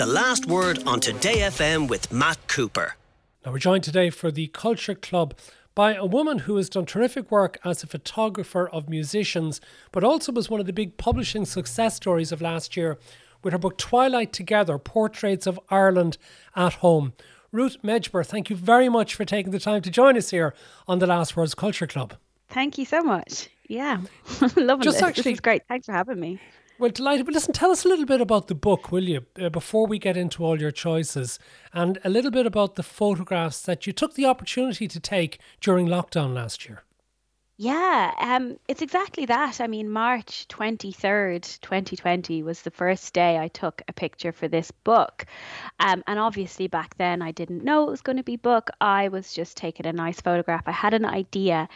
The last word on Today FM with Matt Cooper. Now, we're joined today for the Culture Club by a woman who has done terrific work as a photographer of musicians, but also was one of the big publishing success stories of last year with her book Twilight Together Portraits of Ireland at Home. Ruth Medjber, thank you very much for taking the time to join us here on the Last Words Culture Club. Thank you so much. Yeah, loving Just this. Actually, this is great. Thanks for having me. Well, delighted. But listen, tell us a little bit about the book, will you, uh, before we get into all your choices, and a little bit about the photographs that you took the opportunity to take during lockdown last year. Yeah, um, it's exactly that. I mean, March 23rd, 2020 was the first day I took a picture for this book. Um, and obviously, back then, I didn't know it was going to be book. I was just taking a nice photograph. I had an idea.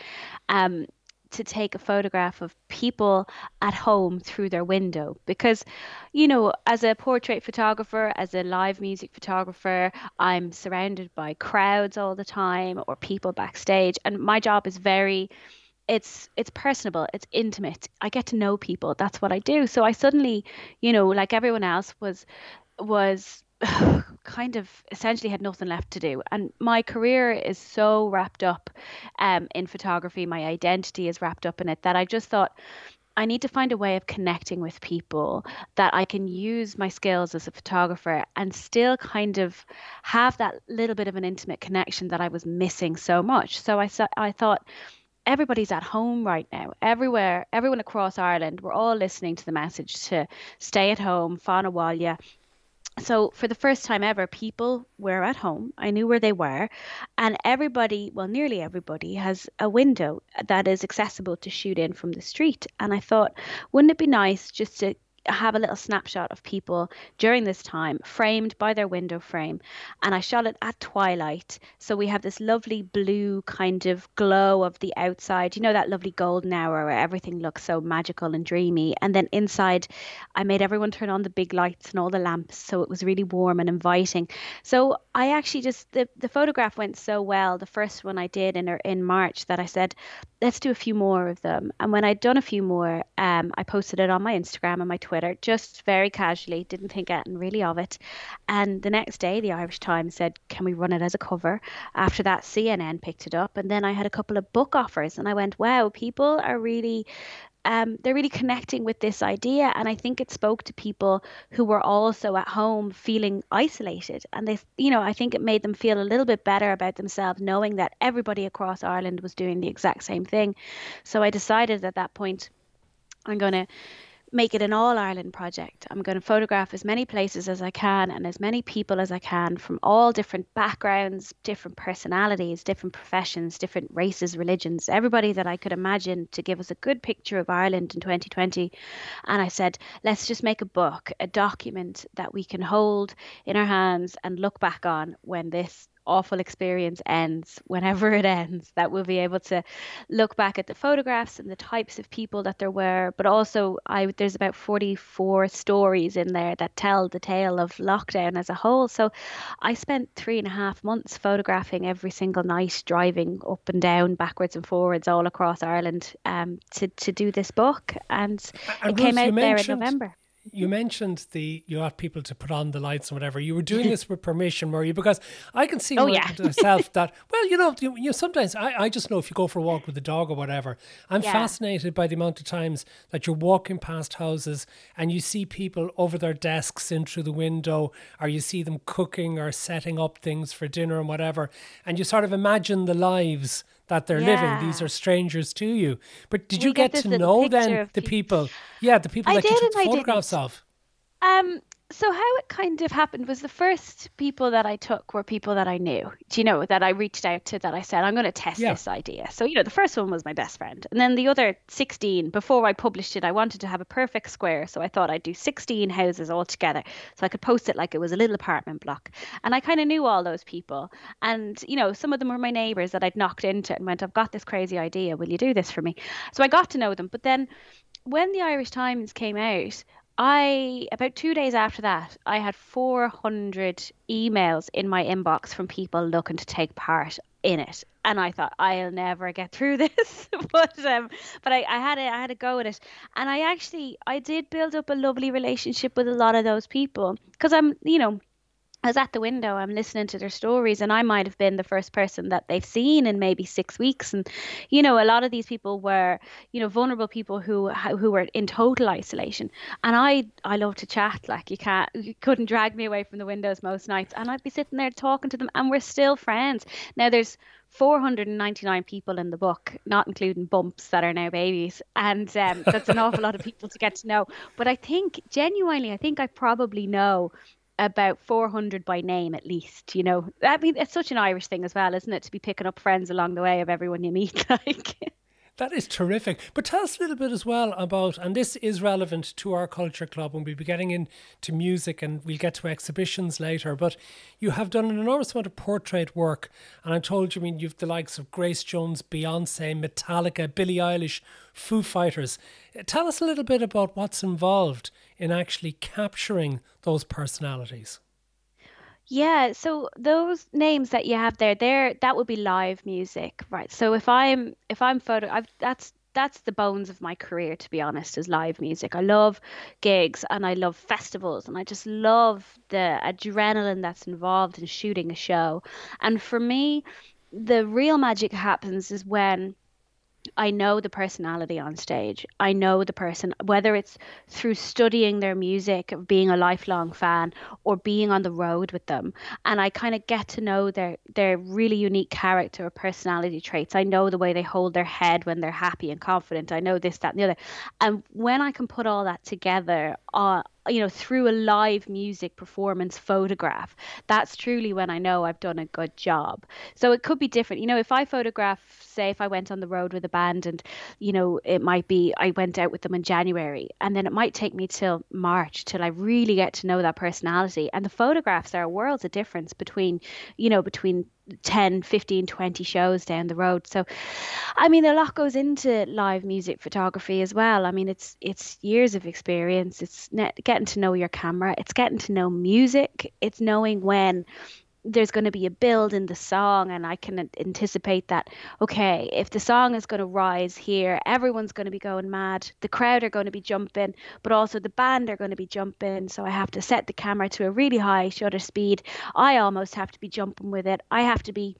Um, to take a photograph of people at home through their window because you know as a portrait photographer as a live music photographer i'm surrounded by crowds all the time or people backstage and my job is very it's it's personable it's intimate. I get to know people. That's what i do. So i suddenly you know like everyone else was was kind of essentially had nothing left to do and my career is so wrapped up um, in photography my identity is wrapped up in it that i just thought I need to find a way of connecting with people that I can use my skills as a photographer and still kind of have that little bit of an intimate connection that I was missing so much. So I I thought everybody's at home right now. Everywhere, everyone across Ireland, we're all listening to the message to stay at home, Fána Bhaile. So for the first time ever, people were at home. I knew where they were, and everybody, well, nearly everybody, has a window that is accessible to shoot in from the street. And I thought, wouldn't it be nice just to have a little snapshot of people during this time framed by their window frame and I shot it at twilight. So we have this lovely blue kind of glow of the outside you know that lovely golden hour where everything looks so magical and dreamy. And then inside I made everyone turn on the big lights and all the lamps so it was really warm and inviting. So I actually just the, the photograph went so well. The first one I did in in March that I said let's do a few more of them. And when I'd done a few more um, I posted it on my Instagram and my Twitter Twitter, just very casually, didn't think anything really of it. And the next day, the Irish Times said, Can we run it as a cover? After that, CNN picked it up. And then I had a couple of book offers, and I went, Wow, people are really um, they're really connecting with this idea. And I think it spoke to people who were also at home feeling isolated. And they, you know, I think it made them feel a little bit better about themselves, knowing that everybody across Ireland was doing the exact same thing. So I decided at that point, I'm going to make it an all Ireland project. I'm going to photograph as many places as I can and as many people as I can from all different backgrounds, different personalities, different professions, different races, religions, everybody that I could imagine to give us a good picture of Ireland in 2020. And I said, let's just make a book, a document that we can hold in our hands and look back on when this awful experience ends, whenever it ends, that we'll be able to look back at the photographs and the types of people that there were. But also, I there's about 44 stories in there that tell the tale of lockdown as a whole. So I spent three and a half months photographing every single night, driving up and down, backwards and forwards, all across Ireland um, to, to do this book. And, and it came out there in November you mentioned the you asked people to put on the lights and whatever. You were doing this with permission, were you? Because I can see oh, yeah. myself that well, you know, you, you sometimes I, I just know if you go for a walk with the dog or whatever, I'm yeah. fascinated by the amount of times that you're walking past houses and you see people over their desks in through the window, or you see them cooking or setting up things for dinner and whatever, and you sort of imagine the lives that they're yeah. living. These are strangers to you. But did we you get, get to know then the people? Yeah, the people I that you took photographs of. Um, so how it kind of happened was the first people that I took were people that I knew. Do you know that I reached out to that I said I'm going to test yeah. this idea. So you know the first one was my best friend, and then the other 16 before I published it, I wanted to have a perfect square, so I thought I'd do 16 houses all together, so I could post it like it was a little apartment block. And I kind of knew all those people, and you know some of them were my neighbors that I'd knocked into and went, I've got this crazy idea, will you do this for me? So I got to know them, but then when the Irish Times came out, I about two days after that, I had 400 emails in my inbox from people looking to take part in it, and I thought I'll never get through this. but um, but I, I had a, I had a go at it, and I actually I did build up a lovely relationship with a lot of those people because I'm you know I was at the window, I'm listening to their stories, and I might have been the first person that they've seen in maybe six weeks. And, you know, a lot of these people were, you know, vulnerable people who who were in total isolation. And I I love to chat, like you can't, you couldn't drag me away from the windows most nights. And I'd be sitting there talking to them, and we're still friends. Now there's 499 people in the book, not including bumps that are now babies. And um, that's an awful lot of people to get to know. But I think, genuinely, I think I probably know about 400 by name at least you know i mean it's such an irish thing as well isn't it to be picking up friends along the way of everyone you meet like that is terrific. But tell us a little bit as well about, and this is relevant to our culture club, and we'll be getting into music and we'll get to exhibitions later. But you have done an enormous amount of portrait work, and I'm told you I mean you've the likes of Grace Jones, Beyonce, Metallica, Billie Eilish, Foo Fighters. Tell us a little bit about what's involved in actually capturing those personalities. Yeah, so those names that you have there, there that would be live music, right? So if I'm if I'm photo, I've that's that's the bones of my career to be honest is live music i love gigs and i love festivals and i just love the adrenaline that's involved in shooting a show and for me the real magic happens is when I know the personality on stage. I know the person, whether it's through studying their music, being a lifelong fan, or being on the road with them. And I kind of get to know their their really unique character or personality traits. I know the way they hold their head when they're happy and confident. I know this, that, and the other. And when I can put all that together uh, you know through a live music performance photograph. That's truly when i know i've done a good job. So it could be different. You know if i photograph say if i went on the road with a band and you know it might be i went out with them in january and then it might take me till march till i really get to know that personality. And the photographs are worlds of difference between you know between 10 15 20 shows down the road. So i mean a lot goes into live music photography as well. I mean it's it's years of experience. It's net, getting to know your camera. It's getting to know music. It's knowing when there's going to be a build in the song and i can anticipate that okay if the song is going to rise here everyone's going to be going mad the crowd are going to be jumping but also the band are going to be jumping so i have to set the camera to a really high shutter speed. I almost have to be jumping with it. I have to be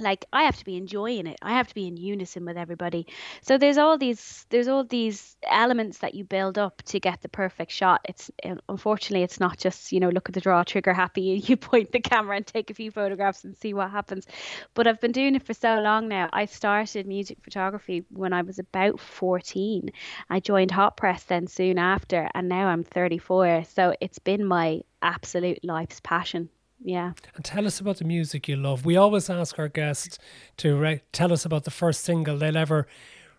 like I have to be enjoying it. I have to be in unison with everybody. So there's all these there's all these elements that you build up to get the perfect shot. It's um, unfortunately it's not just, you know, look at the draw trigger happy you point the camera and take a few photographs and see what happens. But I've been doing it for so long now. I started music photography when I was about 14. I joined Hot Press then soon after and now I'm 34. So it's been my absolute life's passion yeah. And tell us about the music you love. We always ask our guests to re- tell us about the first single they'll ever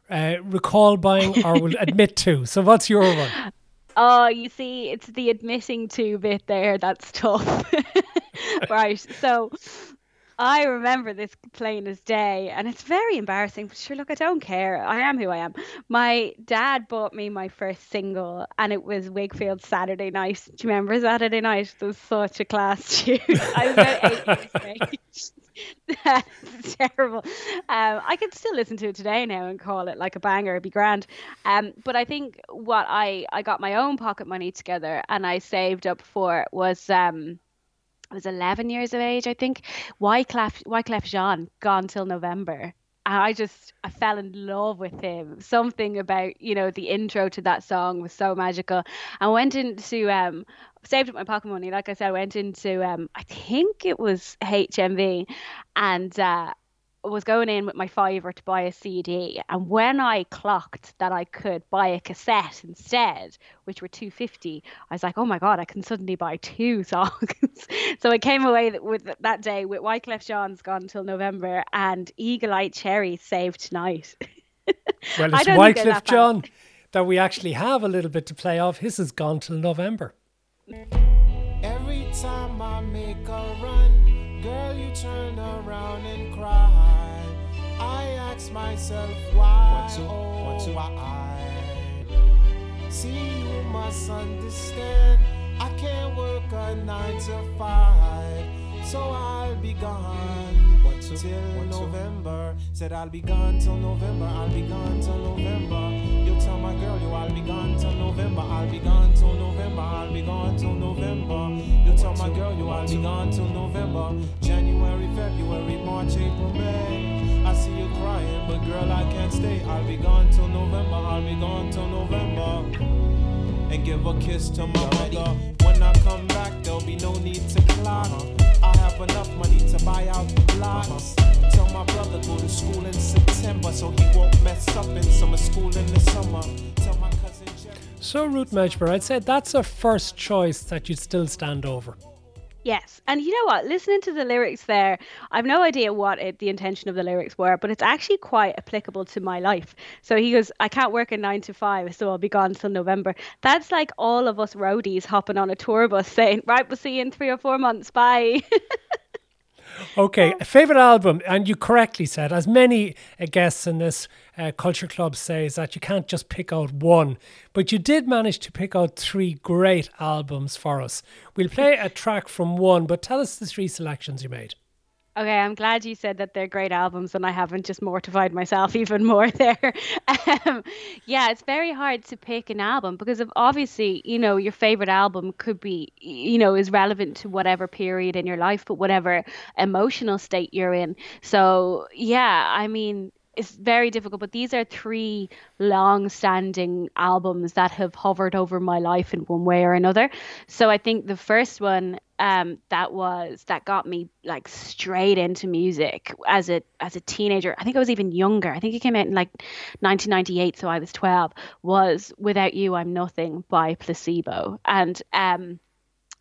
uh, recall buying or will admit to. So, what's your one? Oh, you see, it's the admitting to bit there that's tough. right. So, I remember this plain as day, and it's very embarrassing. But sure, look, I don't care. I am who I am. My dad bought me my first single, and it was Whigfield Saturday Night. Do you remember Saturday Night? It was such a class tune. I was about eight years That's terrible. Um, I could still listen to it today now and call it like a banger. It'd be grand. Um, but I think what I I got my own pocket money together and I saved up for was um I was 11 years of age, I think. Wyclef, Wyclef Jean, Gone Till November. I just, I fell in love with him. Something about, you know, the intro to that song was so magical. I went into, um, saved up my pocket money. Like I said, I went into, um, I think it was HMV and, uh, was going in with my fiver to buy a CD, and when I clocked that I could buy a cassette instead, which were two fifty, I was like, "Oh my god, I can suddenly buy two songs." so I came away with that day with Wyclef Jean's "Gone Till November" and Eagle Eye Cherry "Saved Tonight." well, it's Wyclef Jean that we actually have a little bit to play off. His is "Gone Till November." Every time I make a run, girl, you turn around and cry ask myself why, oh why. See, you must understand. I can't work a nine to five, so I'll be gone till November. Said I'll be gone till November. I'll be gone till November. You tell my girl you I'll be gone till November. I'll be gone till November. I'll be gone till November. You tell my girl you I'll be gone till November. January, February, March, April, May. I see you crying, but girl I can't stay. I'll be gone till November. I'll be gone till November and give a kiss to my mother. When I come back, there'll be no need to clock. Uh-huh. I have enough money to buy out the blocks. Uh-huh. Tell my brother go to school in September so he won't mess up in summer school in the summer. Tell my cousin Jerry. So, Ruth Medjber, I'd say that's a first choice that you'd still stand over. Yes. And you know what? Listening to the lyrics there, I've no idea what it, the intention of the lyrics were, but it's actually quite applicable to my life. So he goes, I can't work a nine to five, so I'll be gone till November. That's like all of us roadies hopping on a tour bus saying, right, we'll see you in three or four months. Bye. Okay, a favorite album, and you correctly said, as many uh, guests in this uh, culture club say, is that you can't just pick out one, but you did manage to pick out three great albums for us. We'll play a track from one, but tell us the three selections you made. Okay, I'm glad you said that they're great albums and I haven't just mortified myself even more there. Um, yeah, it's very hard to pick an album because of obviously, you know, your favorite album could be, you know, is relevant to whatever period in your life, but whatever emotional state you're in. So, yeah, I mean, it's very difficult, but these are three long standing albums that have hovered over my life in one way or another. So I think the first one um, that was that got me like straight into music as a as a teenager. I think I was even younger. I think it came out in like 1998, so I was 12. Was "Without You I'm Nothing" by Placebo, and um,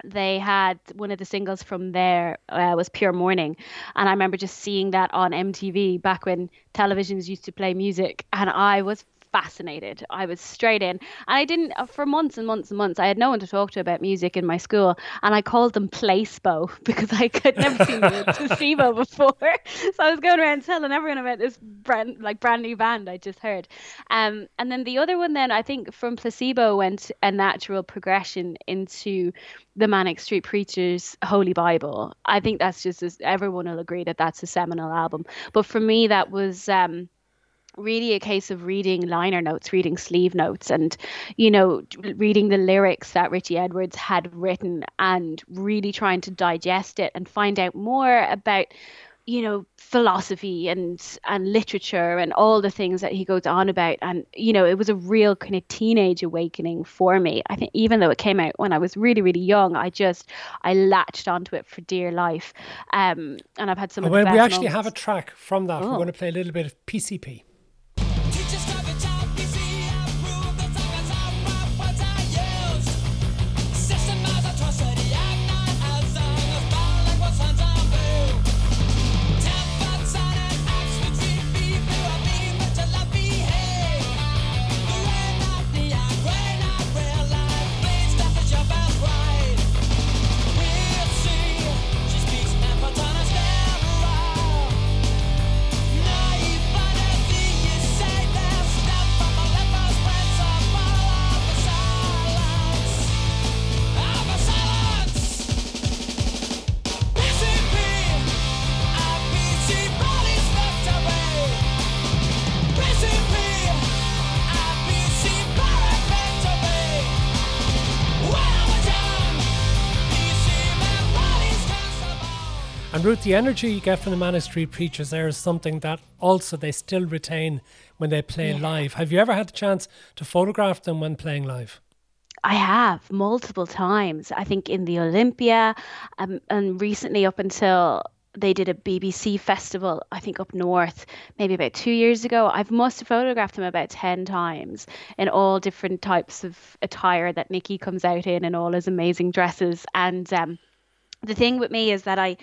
they had one of the singles from there uh, was Pure Morning, and I remember just seeing that on MTV back when televisions used to play music, and I was fascinated. I was straight in. And I didn't, uh, for months and months and months, I had no one to talk to about music in my school. And I called them Placebo because I could never seen placebo before. So I was going around telling everyone about this brand, like brand new band I just heard. Um, and then the other one, then I think from Placebo went a natural progression into the Manic Street Preachers' Holy Bible. I think that's just, everyone will agree that that's a seminal album. But for me, that was. Um, really a case of reading liner notes, reading sleeve notes, and you know, reading the lyrics that Richey Edwards had written, and really trying to digest it and find out more about you know philosophy and and literature and all the things that he goes on about. And you know it was a real kind of teenage awakening for me. I think even though it came out when i was really really young i just i latched onto it for dear life. Um and i've had some well, we actually moments. have a track from that. Oh. we're going to play a little bit of pcp Ruth, the energy you get from the Manic Street Preachers there is something that also they still retain when they play yeah. live. Have you ever had the chance to photograph them when playing live? I have multiple times. I think in the Olympia, um, and recently up until they did a BBC festival, I think up north, maybe about two years ago. I've must have photographed them about 10 times in all different types of attire that Nicky comes out in and all his amazing dresses. And um, the thing with me is that I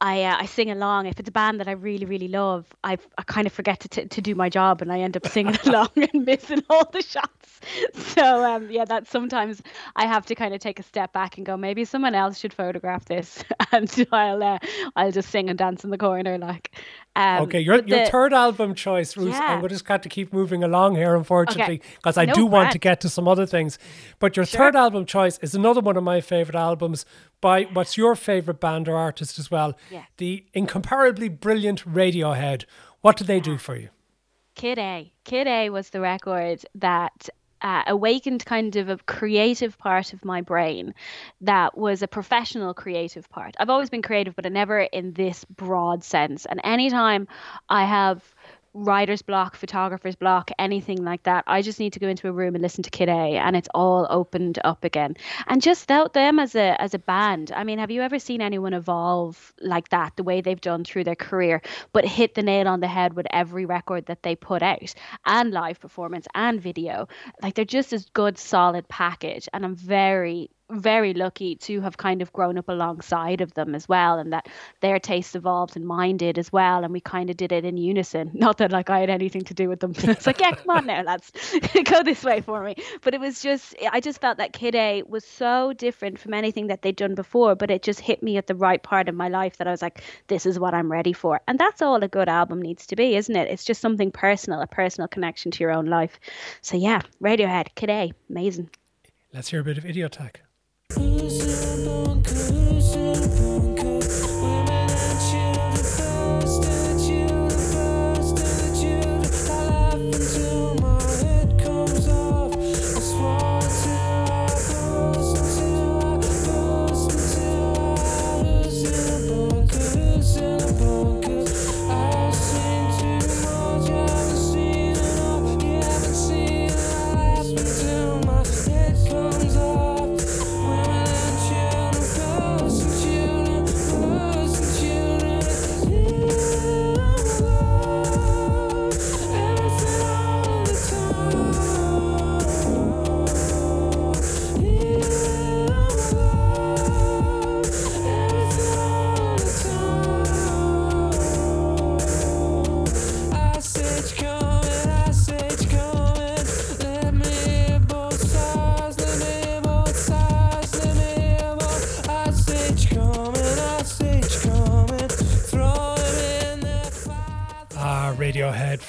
I uh, I sing along. If it's a band that I really really love, I I kind of forget to t- to do my job, and I end up singing along and missing all the shots. So um yeah, that sometimes I have to kind of take a step back and go, maybe someone else should photograph this, and I'll uh, I'll just sing and dance in the corner like. Um, okay, your your the, third album choice, Ruth. Yeah. we just got to keep moving along here, unfortunately, because okay. I no do want to get to some other things. But your sure. third album choice is another one of my favorite albums by what's your favorite band or artist as well? Yeah. The incomparably brilliant Radiohead. What did they do for you? Kid A. Kid A was the record that uh, awakened kind of a creative part of my brain that was a professional creative part. I've always been creative, but I never in this broad sense. And anytime I have writer's block, photographer's block, anything like that. I just need to go into a room and listen to Kid A, and it's all opened up again. And just without them as a as a band, I mean, have you ever seen anyone evolve like that, the way they've done through their career, but hit the nail on the head with every record that they put out, and live performance and video? Like they're just as good, solid package, and I'm very very lucky to have kind of grown up alongside of them as well and that their taste evolved and mine did as well and we kind of did it in unison. Not that like i had anything to do with them. It's like yeah come on now lads. Go this way for me. But it was just i just felt that kid a was so different from anything that they'd done before but it just hit me at the right part of my life that i was like this is what i'm ready for. And that's all a good album needs to be isn't it? It's just something personal a personal connection to your own life. So yeah radiohead kid a amazing. Let's hear a bit of Idioteque Cruising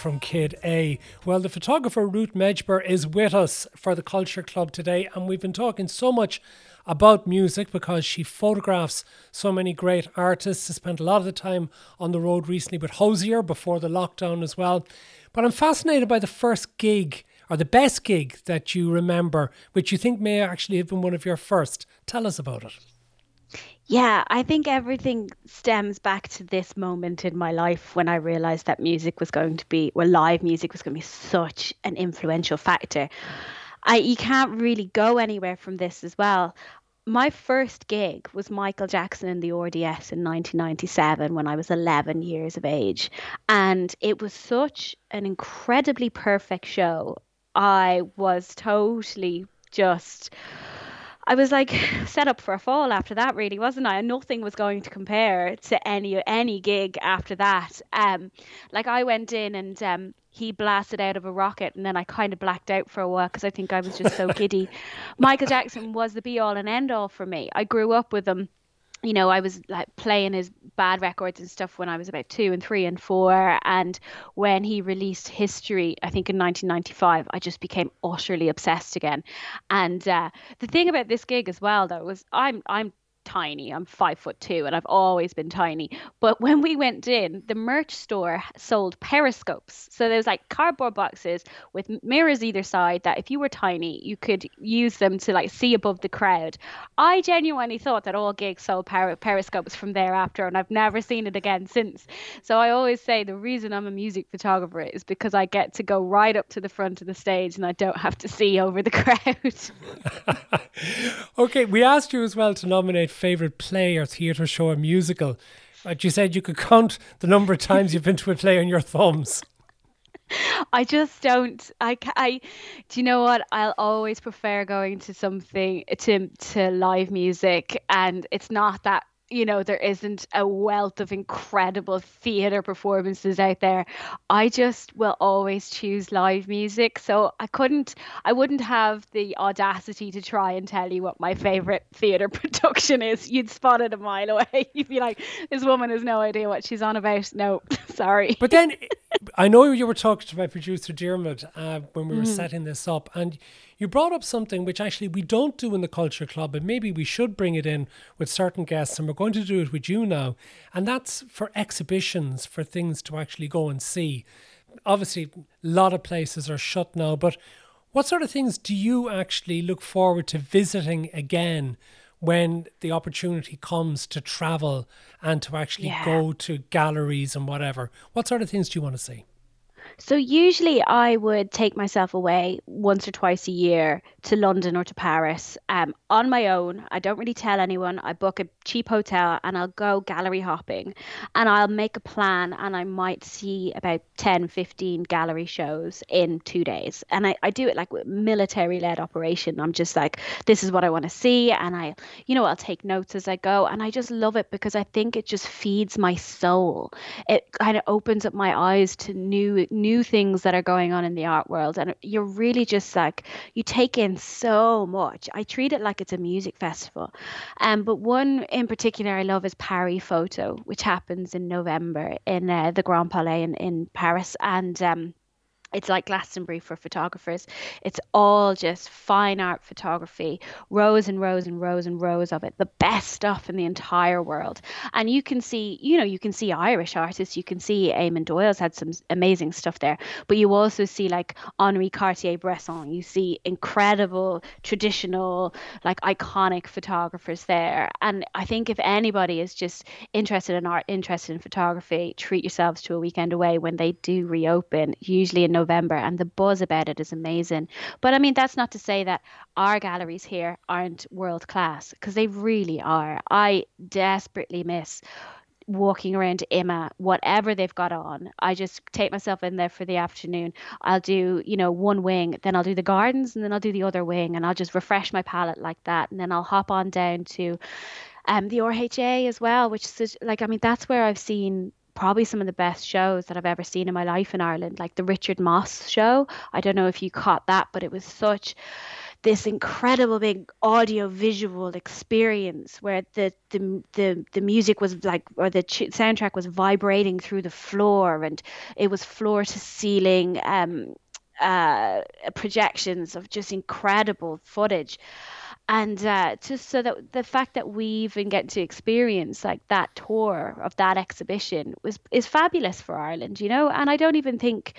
from Kid A. Well, the photographer Ruth Medjber is with us for the Culture Club today, and we've been talking so much about music because she photographs so many great artists. She spent a lot of the time on the road recently with Hozier before the lockdown as well. But I'm fascinated by the first gig or the best gig that you remember, which you think may actually have been one of your first. Tell us about it. Yeah, I think everything stems back to this moment in my life when I realized that music was going to be, well, live music was going to be such an influential factor. I you can't really go anywhere from this as well. My first gig was Michael Jackson in the RDS in 1997 when I was 11 years of age. And it was such an incredibly perfect show. I was totally just I was like set up for a fall after that, really, wasn't I? And nothing was going to compare to any any gig after that. Um, like I went in and um, he blasted out of a rocket, and then I kind of blacked out for a while because I think I was just so giddy. Michael Jackson was the be all and end all for me. I grew up with him you know, I was like playing his bad records and stuff when I was about two and three and four. And when he released History, I think in 1995, I just became utterly obsessed again. And uh, the thing about this gig as well, though, was I'm I'm tiny. I'm five foot two and I've always been tiny. But when we went in, the merch store sold periscopes. So there was like cardboard boxes with mirrors either side that if you were tiny, you could use them to like see above the crowd. I genuinely thought that all gigs sold per- periscopes from thereafter and I've never seen it again since. So I always say the reason I'm a music photographer is because I get to go right up to the front of the stage and I don't have to see over the crowd. okay, we asked you as well to nominate favorite play or theatre show or musical. But you said you could count the number of times you've been to a play on your thumbs. I just don't. I, I. Do you know what? I'll always prefer going to something to to live music, and it's not that you know there isn't a wealth of incredible theater performances out there. I just will always choose live music. So i couldn't i wouldn't have the audacity to try and tell you what my favorite theater production is. You'd spot it a mile away. You'd be like this woman has no idea what she's on about. No sorry. But then i know you were talking to my producer Dermot uh, when we were mm. setting this up and you brought up something which actually we don't do in the Culture Club, and maybe we should bring it in with certain guests, and we're going to do it with you now. And that's for exhibitions, for things to actually go and see. Obviously, a lot of places are shut now, but what sort of things do you actually look forward to visiting again? when the opportunity comes to travel and to actually yeah. go to galleries and whatever. What sort of things do you want to see? So usually I would take myself away once or twice a year to London or to Paris um, on my own. I don't really tell anyone. I book a cheap hotel and I'll go gallery hopping and I'll make a plan and I might see about 10, 15 gallery shows in two days. And I, I do it like military led operation. I'm just like, this is what I want to see. And I, you know, I'll take notes as I go. And I just love it because I think it just feeds my soul. It kind of opens up my eyes to new, new things that are going on in the art world. And you're really just like, you take in so much. I treat it like it's a music festival. Um, but one in particular I love is Paris Photo, which happens in November in uh, the Grand Palais in, in Paris. And um, it's like Glastonbury for photographers. It's all just fine art photography, rows and rows and rows and rows of it, the best stuff in the entire world. And you can see, you know, you can see Irish artists, you can see Eamonn Doyle's had some amazing stuff there, but you also see like Henri Cartier-Bresson, you see incredible traditional, like iconic photographers there. And I think if anybody is just interested in art, interested in photography, treat yourselves to a weekend away when they do reopen, usually in November November, and the buzz about it is amazing. But I mean, that's not to say that our galleries here aren't world class, because they really are. I desperately miss walking around IMMA, whatever they've got on. I just take myself in there for the afternoon. I'll do, you know, one wing, then I'll do the gardens, and then I'll do the other wing, and I'll just refresh my palette like that. And then I'll hop on down to um, the RHA as well, which is like, I mean, that's where I've seen probably some of the best shows that I've ever seen in my life in Ireland, like the Richard Mosse show. I don't know if you caught that, but it was such this incredible big audio visual experience where the, the the the music was like or the ch- soundtrack was vibrating through the floor and it was floor to ceiling um uh projections of just incredible footage and uh, just so that the fact that we even get to experience like that tour of that exhibition was is fabulous for Ireland, you know. And I don't even think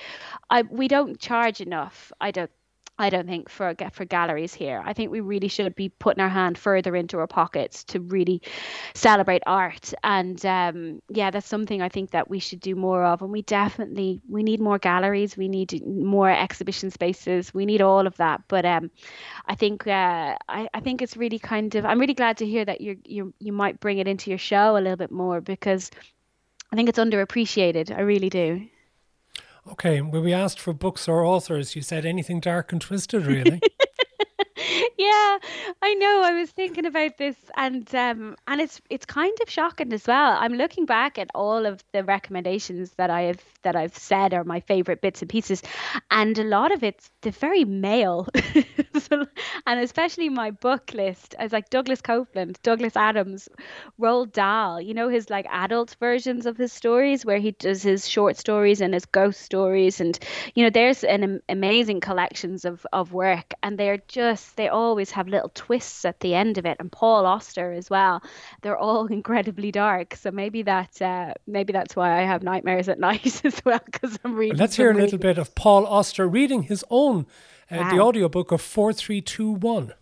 I we don't charge enough. I don't I don't think for for galleries here. I think we really should be putting our hand further into our pockets to really celebrate art. And um, yeah, that's something I think that we should do more of. And we definitely we need more galleries. We need more exhibition spaces. We need all of that. But um, I think uh, I, I think it's really kind of. I'm really glad to hear that you you you might bring it into your show a little bit more because I think it's underappreciated. I really do. Okay, when we asked for books or authors, you said anything dark and twisted, really. yeah, I know. I was thinking about this, and um, and it's it's kind of shocking as well. I'm looking back at all of the recommendations that I have that I've said are my favorite bits and pieces, and a lot of it's the very male, and especially my book list. I like Douglas Coupland, Douglas Adams, Roald Dahl. You know his like adult versions of his stories where he does his short stories and his ghost stories, and you know there's an amazing collections of of work, and they're just they always have little twists at the end of it. And Paul Auster as well. They're all incredibly dark, so maybe that uh, maybe that's why I have nightmares at night as well because I'm reading. Let's hear a little bit of Paul Auster reading his own uh, wow. the audiobook of 4321.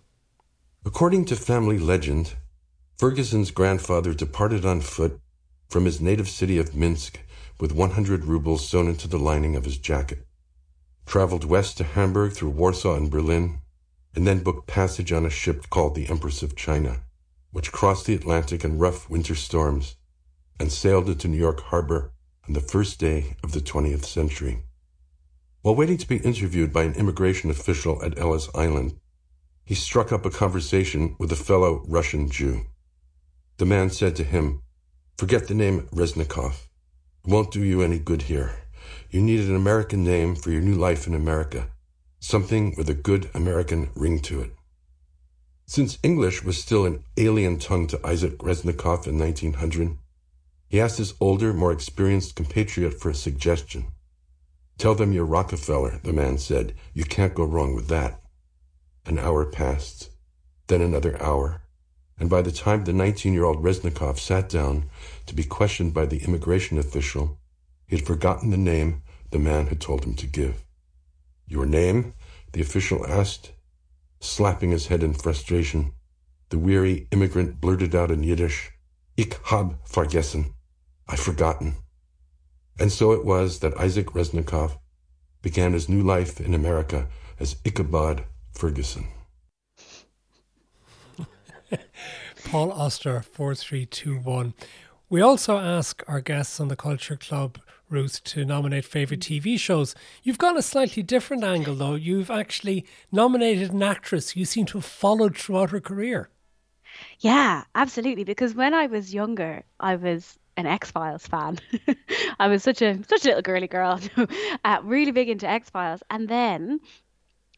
According to family legend, Ferguson's grandfather departed on foot from his native city of Minsk with 100 rubles sewn into the lining of his jacket, traveled west to Hamburg through Warsaw and Berlin, and then booked passage on a ship called the Empress of China, which crossed the Atlantic in rough winter storms and sailed into New York Harbor on the first day of the 20th century. While waiting to be interviewed by an immigration official at Ellis Island, he struck up a conversation with a fellow Russian Jew. The man said to him, Forget the name Reznikov. It won't do you any good here. You need an American name for your new life in America, something with a good American ring to it. Since English was still an alien tongue to Isaac Reznikov in 1900, he asked his older, more experienced compatriot for a suggestion. Tell them you're Rockefeller, the man said. You can't go wrong with that. An hour passed, then another hour, and by the time the 19 year old Reznikov sat down to be questioned by the immigration official, he had forgotten the name the man had told him to give. Your name? the official asked, slapping his head in frustration. The weary immigrant blurted out in Yiddish, Ich hab vergessen. I've forgotten. And so it was that Isaac Reznikov began his new life in America as Ichabod Ferguson. Paul Auster, 4321. We also ask our guests on the Culture Club, Ruth, to nominate favourite TV shows. You've gone a slightly different angle, though. You've actually nominated an actress you seem to have followed throughout her career. Yeah, absolutely. Because when I was younger, I was an X Files fan. I was such a such a little girly girl, uh, really big into X Files. And then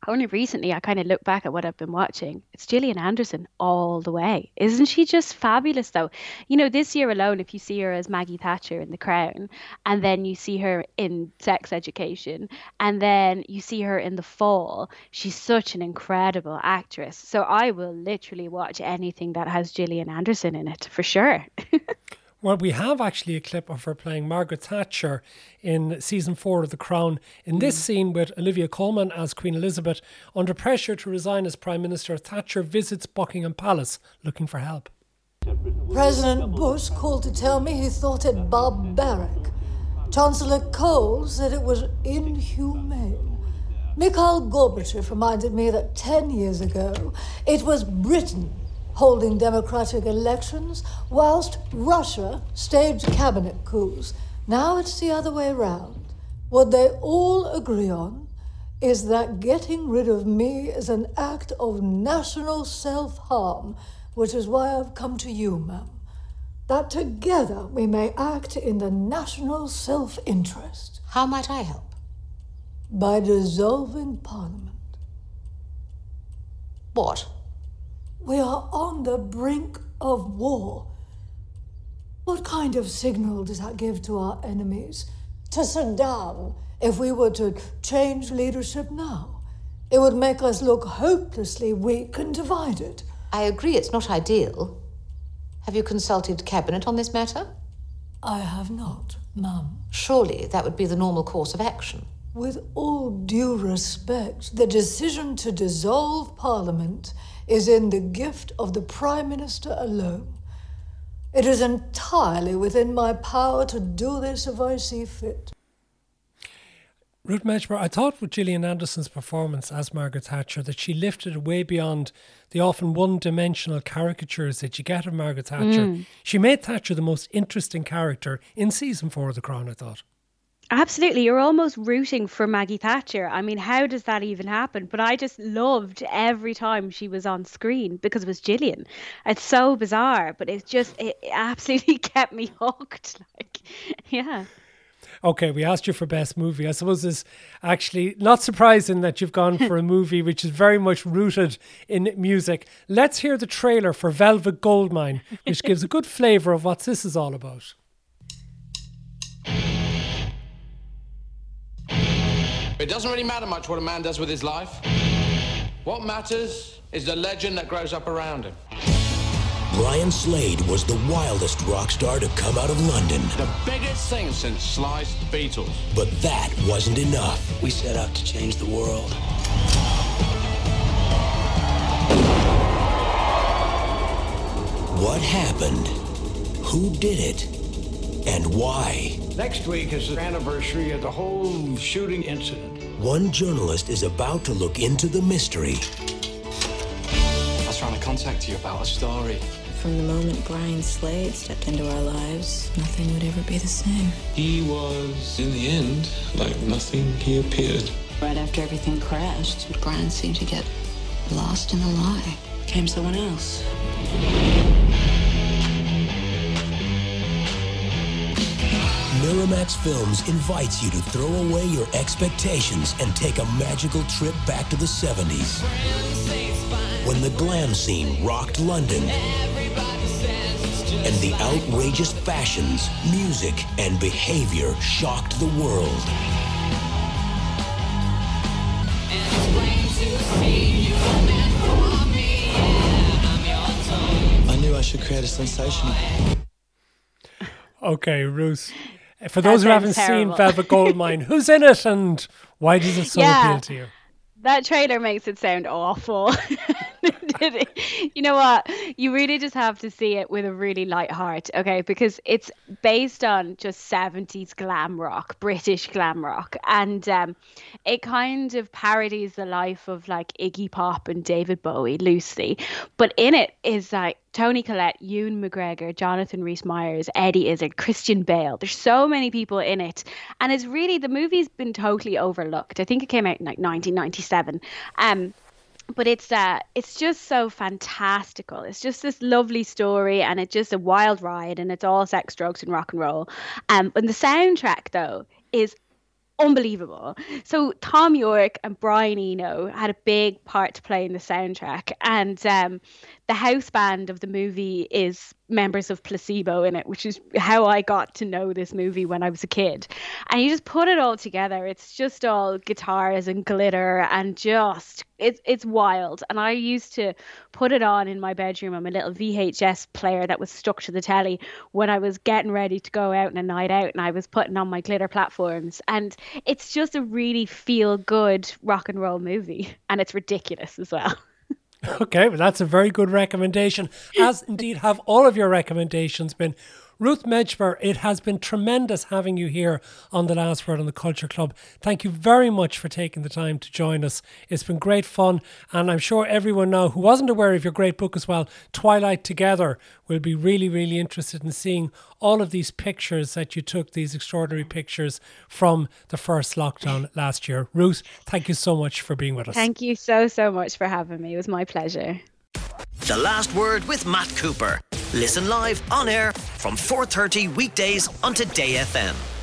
only recently I kind of look back at what I've been watching. It's Gillian Anderson all the way. Isn't she just fabulous though? You know, this year alone, if you see her as Maggie Thatcher in The Crown, and then you see her in Sex Education, and then you see her in The Fall, she's such an incredible actress. So I will literally watch anything that has Gillian Anderson in it for sure. Well, we have actually a clip of her playing Margaret Thatcher in season four of The Crown. In this mm. scene with Olivia Colman as Queen Elizabeth, under pressure to resign as Prime Minister, Thatcher visits Buckingham Palace looking for help. President Bush called to tell me he thought it barbaric. Chancellor Kohl said it was inhumane. Mikhail Gorbachev reminded me that 10 years ago it was Britain holding democratic elections, whilst Russia staged cabinet coups. Now it's the other way round. What they all agree on is that getting rid of me is an act of national self harm, which is why I've come to you, ma'am. That together we may act in the national self interest. How might I help? By dissolving Parliament. What? We are on the brink of war. What kind of signal does that give to our enemies? To Saddam, if we were to change leadership now? It would make us look hopelessly weak and divided. I agree it's not ideal. Have you consulted Cabinet on this matter? I have not, ma'am. Surely that would be the normal course of action. With all due respect, the decision to dissolve Parliament is in the gift of the Prime Minister alone. It is entirely within my power to do this if I see fit. Ruth Medjber, I thought with Gillian Anderson's performance as Margaret Thatcher that she lifted it way beyond the often one dimensional caricatures that you get of Margaret Thatcher. Mm. She made Thatcher the most interesting character in season four of The Crown, I thought. Absolutely. You're almost rooting for Maggie Thatcher. I mean, how does that even happen? But I just loved every time she was on screen because it was Gillian. It's so bizarre, but it just, it absolutely kept me hooked. Like, yeah. Okay, we asked you for best movie. I suppose it's actually not surprising that you've gone for a movie which is very much rooted in music. Let's hear the trailer for Velvet Goldmine, which gives a good flavour of what this is all about. It doesn't really matter much what a man does with his life. What matters is the legend that grows up around him. Brian Slade was the wildest rock star to come out of London. The biggest thing since sliced Beatles. But that wasn't enough. We set out to change the world. What happened? Who did it? And why? Next week is the anniversary of the whole shooting incident. One journalist is about to look into the mystery. I was trying to contact you about a story. From the moment Brian Slade stepped into our lives, nothing would ever be the same. He was, in the end, like nothing he appeared. Right after everything crashed, Brian seemed to get lost in the lie. Came someone else. Miramax Films invites you to throw away your expectations and take a magical trip back to the 70s. When the glam scene rocked London and the outrageous fashions, music, and behavior shocked the world. I knew I should create a sensation. Okay, Ruth. For those who haven't terrible. seen Velvet Goldmine, who's in it and why does it so yeah, appeal to you? That trailer makes it sound awful. you know what? You really just have to see it with a really light heart, okay? Because it's based on just 70s glam rock, British glam rock. And um, it kind of parodies the life of like Iggy Pop and David Bowie loosely. But in it is like Toni Collette, Ewan McGregor, Jonathan Rhys Meyers, Eddie Izzard, Christian Bale. There's so many people in it. And it's really, the movie's been totally overlooked. I think it came out in like 1997. Um, but it's uh it's just so fantastical it's just this lovely story and it's just a wild ride and it's all sex drugs and rock and roll um and the soundtrack though is unbelievable. So Thom Yorke and Brian Eno had a big part to play in the soundtrack, and um, the house band of the movie is members of Placebo in it, which is how I got to know this movie when I was a kid. And you just put it all together. It's just all guitars and glitter and just it's it's wild. And I used to put it on in my bedroom on my little VHS player that was stuck to the telly when I was getting ready to go out on a night out and I was putting on my glitter platforms. And it's just a really feel good rock and roll movie. And it's ridiculous as well. Okay, well, that's a very good recommendation, as indeed have all of your recommendations been. Ruth Medjber, it has been tremendous having you here on The Last Word on the Culture Club. Thank you very much for taking the time to join us. It's been great fun, and I'm sure everyone now who wasn't aware of your great book as well, Twilight Together, will be really, really interested in seeing all of these pictures that you took, these extraordinary pictures from the first lockdown last year. Ruth, thank you so much for being with us. Thank you so, so much for having me. It was my pleasure. The Last Word with Matt Cooper. Listen live on air from 4:30 weekdays on Today FM.